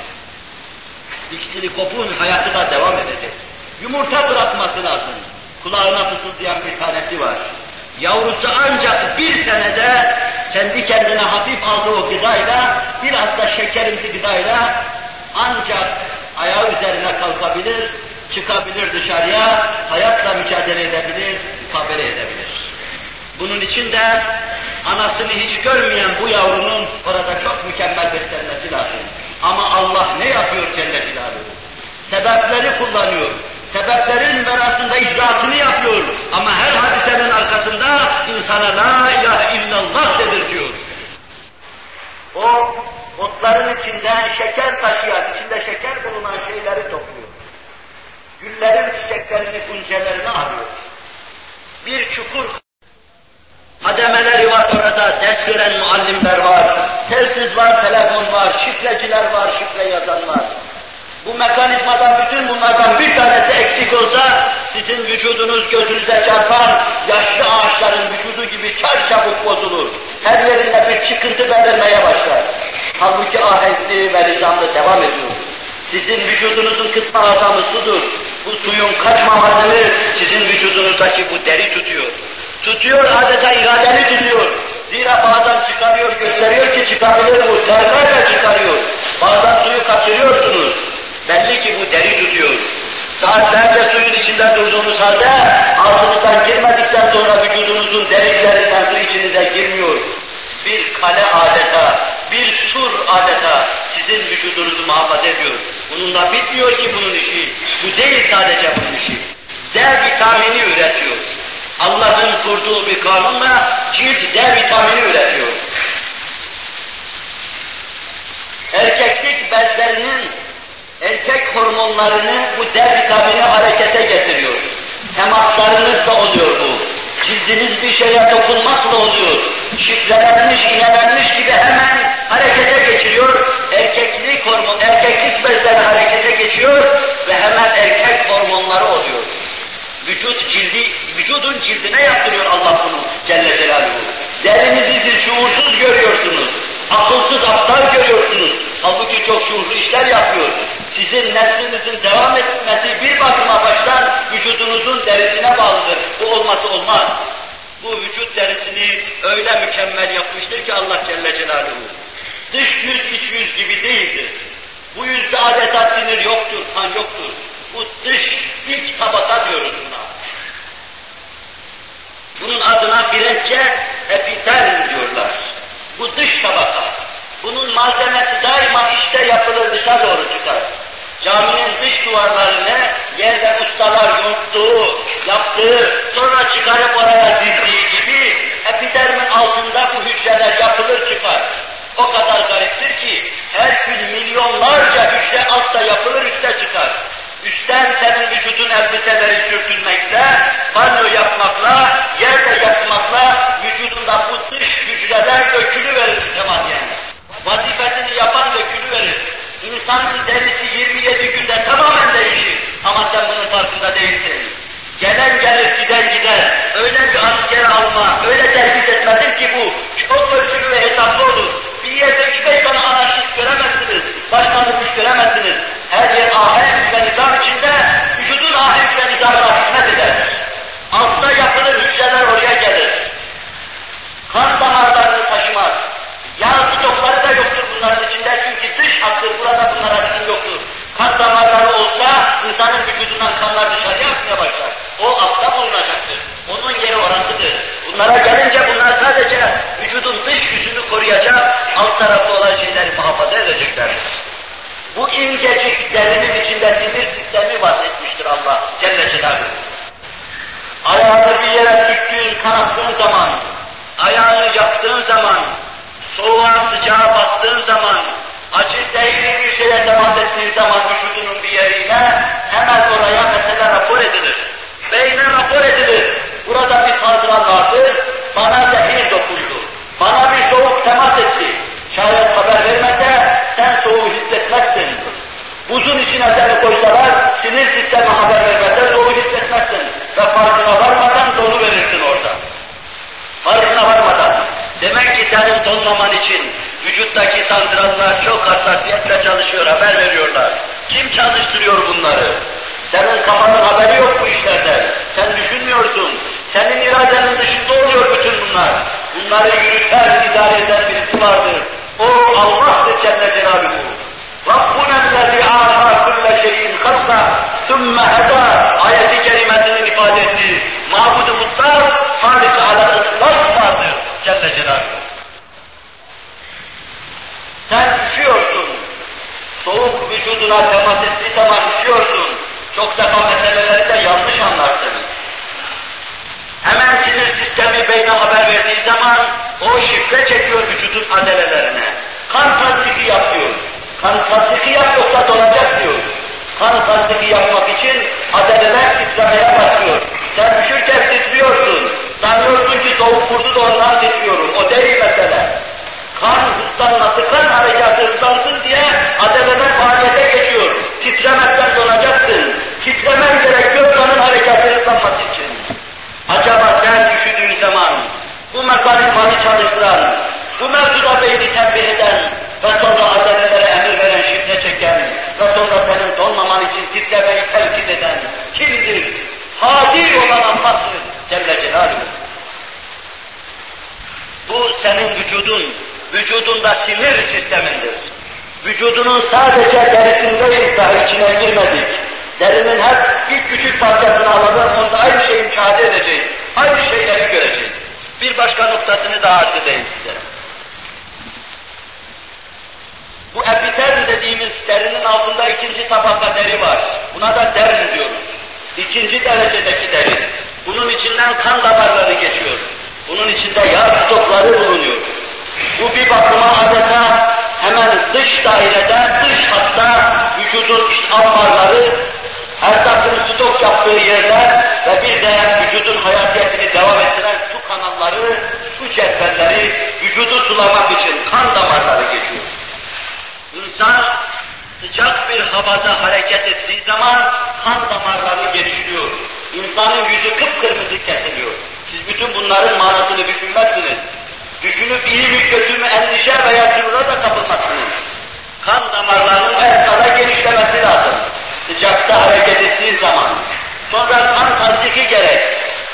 İkisini kopun hayatı da devam edecek. Yumurta bırakması lazım. Kulağına fısıldayan bir tanesi var. Yavrusu ancak bir senede kendi kendine hafif aldığı o gıdayla, biraz da şekerimsi gıdayla ancak ayağı üzerine kalkabilir, çıkabilir dışarıya, hayatla mücadele edebilir, mukabele edebilir. Bunun için de anasını hiç görmeyen bu yavrunun orada çok mükemmel beslenmesi lazım. Ama Allah ne yapıyor Celle Celaluhu? Sebepleri kullanıyor. Sebeplerin verasında icraatını yapıyor. Ama her hadisenin arkasında insana la ilahe illallah dedirtiyor. O otların içinde şeker taşıyan, içinde şeker bulunan şeyleri topluyor. Güllerin çiçeklerini, kuncelerini alıyor. Bir çukur Hademeleri var orada, ders veren muallimler var, telsiz var, telefon var, şifreciler var, şifre yazan var. Bu mekanizmadan bütün bunlardan bir tanesi eksik olsa sizin vücudunuz gözünüze çarpan yaşlı ağaçların vücudu gibi çar çabuk bozulur. Her yerinde bir çıkıntı belirmeye başlar. Halbuki ahenkli ve nizamlı devam ediyor. Sizin vücudunuzun kısmı azamı sudur. Bu suyun kaçmamasını sizin vücudunuzdaki bu deri tutuyor. Tutuyor adeta iradeni tutuyor. Zira bazen çıkarıyor, gösteriyor ki çıkabilir bu, sermayla çıkarıyor. Bazen suyu kaçırıyorsunuz. Belli ki bu deri tutuyor. Saatlerce suyun içinde durduğunuz halde altınızdan girmedikten sonra vücudunuzun deriklerinden su içinize girmiyor. Bir kale adeta, bir sur adeta sizin vücudunuzu muhafaza ediyor. Bununla bitmiyor ki bunun işi. Bu değil sadece bunun işi. D vitamini üretiyor. Allah'ın kurduğu bir kanunla cilt D vitamini üretiyor. Erkeklik bezlerinin erkek hormonlarını bu D vitamini harekete getiriyor. Temaslarınızla oluyor bu. Cildiniz bir şeye dokunmakla oluyor. Şifrelenmiş, inelenmiş gibi hemen harekete geçiriyor. Erkeklik hormon, erkeklik bezleri harekete geçiyor ve hemen erkek hormonları oluyor. Vücut cildi, vücudun cildine yaptırıyor Allah bunu Celle Celaluhu. Derinizi siz şuursuz görüyorsunuz. Akılsız aptal görüyorsunuz. Halbuki çok şuurlu işler yapıyor. Sizin neslinizin devam etmesi bir bakıma baştan vücudunuzun derisine bağlıdır. Bu olması olmaz. Bu vücut derisini öyle mükemmel yapmıştır ki Allah Celle Celaluhu. Dış yüz iç yüz gibi değildir. Bu yüzde adeta sinir yoktur, kan yoktur. Bu dış, iç tabaka diyoruz buna. Bunun adına Frenkçe epitel diyorlar. Bu dış tabaka. Bunun malzemesi daima içte yapılır, dışa doğru çıkar. Caminin dış duvarlarını yerde ustalar yonttuğu, yaptığı, sonra çıkarıp oraya dizdiği gibi epidermin altında bu hücreler yapılır çıkar. O kadar gariptir ki her gün milyonlarca hücre altta yapılır, üstte çıkar. Üstten senin vücudun elbiseleri sürtülmekle, banyo yapmakla, yerde yatmakla vücudunda bu dış hücreler dökülü verir temadiyen. Vazifesini yapan dökülü verir. İnsanın derisi 27 günde tamamen değişir. Ama sen bunun farkında değilsin. Gelen gelir, giden gider. Öyle bir asker alma, öyle terbiye etmedin ki bu. Çok ölçülü ve hesaplı olur. Bir yerde üç beş tane anarşist göremezsiniz. Başkanlık göremezsiniz. Her yer ahenk ve nizam içinde vücudun ahenk ve nizamına hizmet eder. Altta yapılır hücreler oraya gelir. Kan taşımaz. Yağ stokları da yoktur bunların içinde çünkü dış hattır burada bunlara bizim yoktur. Kan damarları olsa insanın vücudundan kanlar dışarıya akmaya başlar. O altta bulunacaktır. Onun yeri orasıdır. Bunlara gelince bunlar sadece vücudun dış yüzünü koruyacak, alt tarafta olan şeyleri muhafaza edeceklerdir. Bu incecik derinin içinde sinir sistemi vazgeçmiştir Allah Celle Celaluhu. Ayağını bir yere üşüğün kanattığın zaman, ayağını yaktığın zaman, soğuğa sıcağa bastığın zaman, acı zehirli bir şeye temas ettiğin zaman vücudunun bir yerine hemen oraya mesela rapor edilir. Beyne rapor edilir. Burada bir saldıran vardı, bana zehir dokundu. Bana bir soğuk temas etti. Şayet haber vermese sen soğuğu hissetmezsin. Buzun içine seni koysalar, sinir sistemi haber vermese soğuğu hissetmezsin. Ve farkına varmadan dolu verirsin orada. Farkına varmadan. Demek ki senin donmaman için santrallar çok hassasiyetle çalışıyor, haber veriyorlar. Kim çalıştırıyor bunları? Senin kafanın haberi yok bu işlerden. Sen düşünmüyorsun. Senin iradenin dışında oluyor bütün bunlar. Bunları yürüten, idare eden birisi vardır. O Allah'tır Celle Celaluhu. Rabbuna ellezî âtâ kulle şeyin halka sümme hedâ ayeti kerimesinin ifade ettiği mabud-u mutlak halik ala ıslak vardır Celle Celaluhu. Sen üşüyorsun. Soğuk vücuduna temas ettiği zaman üşüyorsun. Çok defa meseleleri de yanlış anlarsınız. Hemen sinir sistemi beyne haber verdiği zaman o şifre çekiyor vücudun adelelerine. Kan tasdiki yapıyor. Kan tasdiki yap yoksa dolacak diyor. Kan tasdiki yapmak için adeleler titremeye başlıyor. Sen üşürken titriyorsun. Sanıyorsun ki soğuk vurdu da ondan titriyorum. O değil mesele. Kan hızlanması, kan harekatı hızlansın diye adeleler faaliyete geçiyor. Titremezsen donacaksın. Titremen gerekiyor kanın harekatı hızlanması için. Acaba sen üşüdüğün zaman bu mekanizmayı çalıştıran, bu mevzuda beyni tembih eden ve sonra adelelere emir veren, şifre çeken ve sonra senin donmaman için titremeyi telkit eden kimdir? Hadir olan Allah'tır Celle Celaluhu. Bu senin vücudun, vücudunda sinir sistemindir. Vücudunun sadece derisindeyiz daha içine girmedik. Derinin hep bir küçük parçasını alalım, onda aynı şeyi müşahede edeceğiz. Aynı şeyleri göreceğiz. Bir başka noktasını daha arz edeyim size. Bu epitel dediğimiz derinin altında ikinci tabaka deri var. Buna da derin diyoruz. İkinci derecedeki deri. Bunun içinden kan damarları geçiyor. Bunun içinde yağ stokları bulunuyor. Bu bir bakıma adeta hemen dış dairede, dış hatta vücudun iç damarları, erzakın stok yaptığı yerde ve bir de vücudun hayatiyetini devam ettiren su kanalları, su cetvelleri, vücudu sulamak için kan damarları geçiyor. İnsan sıcak bir havada hareket ettiği zaman kan damarları genişliyor. İnsanın yüzü kıpkırmızı kesiliyor. Siz bütün bunların manasını düşünmezsiniz. Düşünüp iyi mi kötü mü endişe veya sürura da kapılmazsınız. Kan damarlarının esnada genişlemesi lazım. Sıcakta hareket ettiği zaman. Sonra kan tasdiki gerek.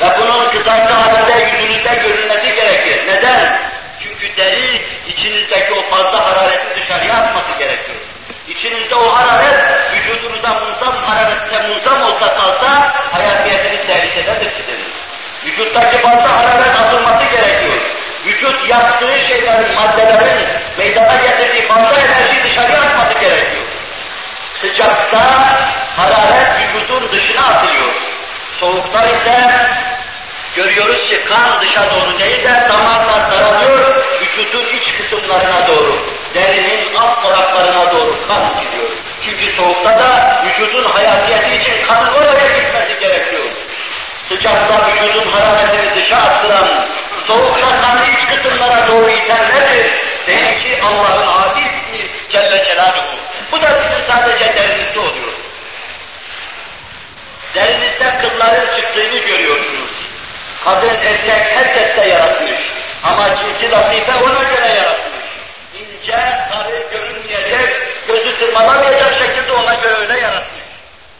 Ve bunun kısası halinde yüzünüzde görülmesi gerekir. Neden? Çünkü deri içinizdeki o fazla harareti dışarıya atması gerekiyor. İçinizde o hararet vücudunuza munzam hararette munzam olsa fazla hayatiyetiniz tehlikededir sizin. Vücuttaki fazla hararet atılması gerekiyor. Vücut yaptığı şeylerin, maddelerin meydana getirdiği fazla enerji dışarıya atması gerekiyor. Sıcakta hararet vücudun dışına atılıyor. Soğukta ise görüyoruz ki kan dışa doğru değil de damarlar daralıyor, vücudun iç kısımlarına doğru, derinin alt taraflarına doğru kan gidiyor. Çünkü soğukta da vücudun hayatiyeti için kanın oraya gitmesi gerekiyor. Sıcakta vücudun hararetini dışa attıran, soğukta kanı iç kısımlara doğru iten nedir? Değil ki Allah'ın adil ismi Celle Celaluhu. Bu da sizin sadece derinizde oluyor. Derinizde kılların çıktığını görüyorsunuz. Kadın erkek herkeste yaratmış. Ama cinsi latife ona göre yaratmış. İnce, sarı, görünmeyecek, gözü tırmalamayacak şekilde ona göre öyle yaratmış.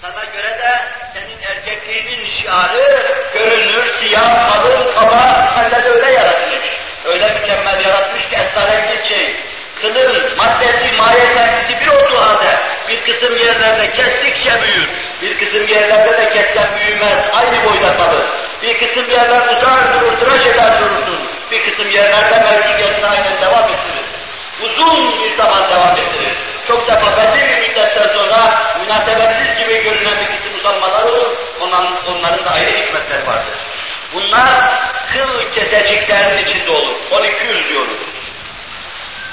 Sana göre de senin erkekliğinin şiarı görünür, siyah, kalın, kaba, sende de öyle yaratmış. Öyle mükemmel yaratmış ki esrarengiz şey. Kılın maddesi, mahiyeti bir olduğu halde bir kısım yerlerde kestikçe büyür. Bir kısım yerlerde de kessen büyümez, aynı boyda kalır. Bir kısım yerler uzar durur, tıraş eder durursun. Bir kısım yerlerde mevcudiyetine aynen devam ettirir. Uzun bir zaman devam ettirir. Çok defa belli bir müddetten sonra münasebetsiz gibi görünen bir kısım uzanmalar olur. Onların, onların da ayrı hikmetleri vardır. Bunlar kıl keseciklerin içinde olur. 1200 diyoruz.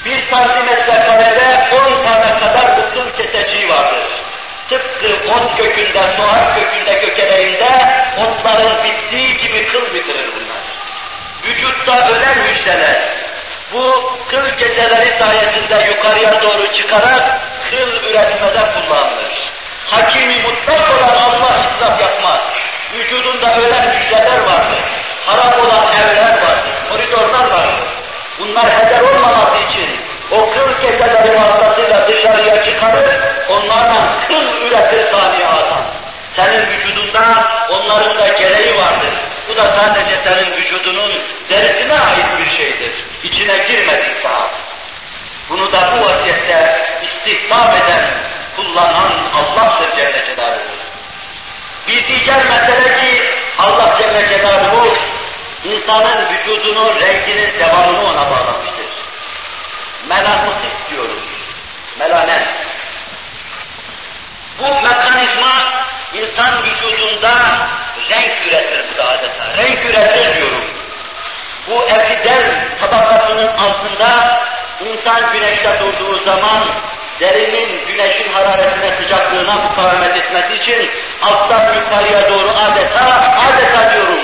Bir santimetre karede 10 tane kadar bu kıl keseciği vardır. Tıpkı ot kökünde, soğan kökünde, kökeleğinde otların bittiği gibi kıl bitirir bunlar. Vücutta ölen hücreler, bu kıl geceleri sayesinde yukarıya doğru çıkarak kıl üretmede kullanılır. Hakimi mutlak olan Allah israf yapmaz. Vücudunda ölen hücreler vardır. Harap olan evler vardır, koridorlar vardır. Bunlar heder olmaması için o kıl geceleri vasıtasıyla dışarıya çıkarır, onlarla kıl üretir saniye adam. Senin vücudunda onların da gereği vardır. Bu da sadece senin vücudunun derisine ait bir şeydir. İçine girmedik daha. Bunu da bu vaziyette istihbab eden, kullanan Allah'tır Celle Celaluhu. Bir diğer mesele ki Allah Celle Celaluhu insanın vücudunun renginin devamını ona bağlamıştır. Melanosit diyoruz. Melanen. Bu mekanizma insan vücudunda renk üretir bu da adeta. Renk üretir diyorum. Bu epidel tabakasının altında insan güneşte durduğu zaman derinin güneşin hararetine, sıcaklığına mukavemet etmesi için alttan yukarıya doğru adeta, adeta diyorum,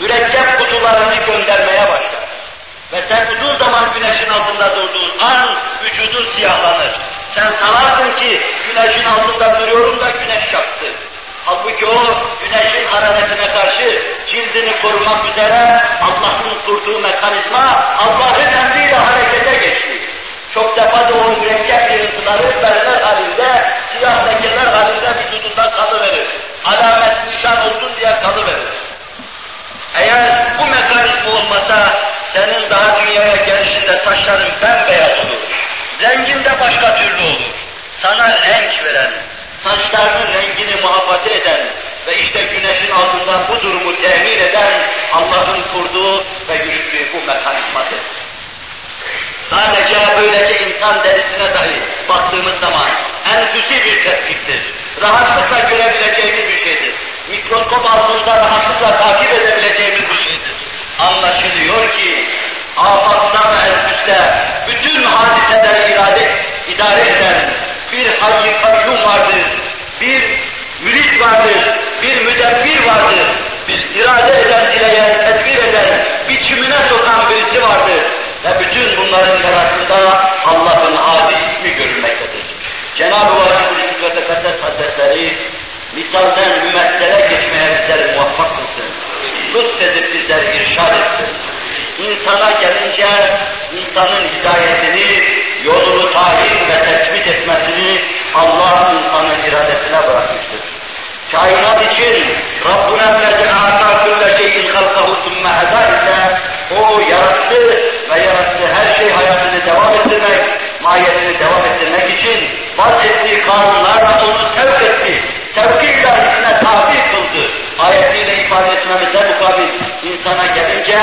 mürekkep kutularını göndermeye başlar. Ve sen uzun zaman güneşin altında durduğun an vücudun siyahlanır. Sen sanarsın ki güneşin altında duruyorum da güneş yaktı. Halbuki o güneşin hararetine karşı cildini korumak üzere Allah'ın kurduğu mekanizma Allah'ın emriyle harekete. Çok defa da o mürekkep yırıntıları berler halinde, siyah lekeler halinde vücudunda kalıverir. Alamet nişan olsun diye kalıverir. Eğer bu mekanizma olmasa senin daha dünyaya gelişinde saçların bembeyaz olur. Rengin de başka türlü olur. Sana renk veren, saçlarının rengini muhafaza eden ve işte güneşin altında bu durumu temin eden Allah'ın kurduğu ve yürüttüğü bu mekanizmadır. Sadece böylece insan derisine dahi baktığımız zaman enfüsi bir tespittir. Rahatlıkla görebileceğimiz bir şeydir. Mikroskop altında rahatlıkla takip edebileceğimiz bir şeydir. Anlaşılıyor ki afatta ve enfüste bütün hadiseleri irade, idare eden bir hayy kayyum vardır, bir mürit vardır, bir müdebbir vardır, bir irade eden, dileyen, tedbir eden, biçimine sokan birisi vardır. Ve bütün bunların yaratında Allah'ın adi ismi görülmektedir. Cenab-ı Vahid-i ve Tekaddes Hazretleri misalden ümmetlere geçmeye bizleri muvaffak kılsın. Lütfedip bizleri irşad etsin. İnsana gelince insanın hidayetini, yolunu tayin ve tespit etmesini Allah insanın iradesine bırakmıştır. Kainat için Rabbuna âtâ külle şeyin halkahu sümme hedâ ise o yarattı ve yarattığı her şey hayatını devam ettirmek, mahiyetini devam ettirmek için bahsettiği kanunlarla onu sevk etti. Sevki ilahisine tabi kıldı. Ayetiyle ifade etmemize mukabil insana gelince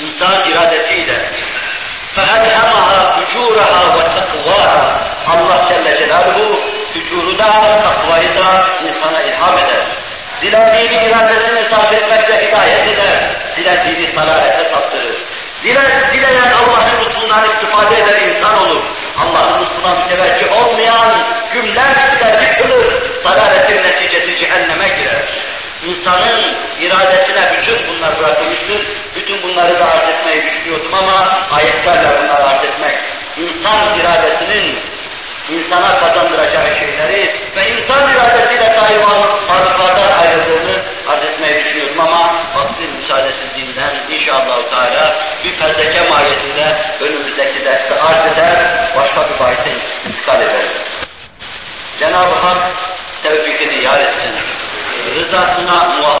insan iradesiyle فَاَلْهَمَهَا اُجُورَهَا وَتَقْوَاهَا Allah Celle Celaluhu hücuru da, takvayı da insana ilham eder. Dilediğini iradesini sarf etmekle hidayet eder. Dilediğini salalete saptırır. Dile, dileyen Allah'ın lütfundan istifade eder insan olur. Allah'ın lütfuna müteveccih olmayan gümler gider yıkılır. Salaletin neticesi cehenneme girer. İnsanın iradesine bütün bunlar bırakılmıştır. Bütün bunları da arz etmeyi düşünüyordum ama ayetlerle bunları arz etmek. İnsan iradesinin insana kazandıracağı şeyleri ve insan iradesiyle daima varlıklardan ayrıldığını arz etmeyi düşünüyordum ama vaktin müsaadesizliğinden inşallah Teala bir fezleke mahiyetinde önümüzdeki derste arz eder, başka bir bahise intikal ederiz. Cenab-ı Hak tevfikini yar etsin, rızasına muvaffak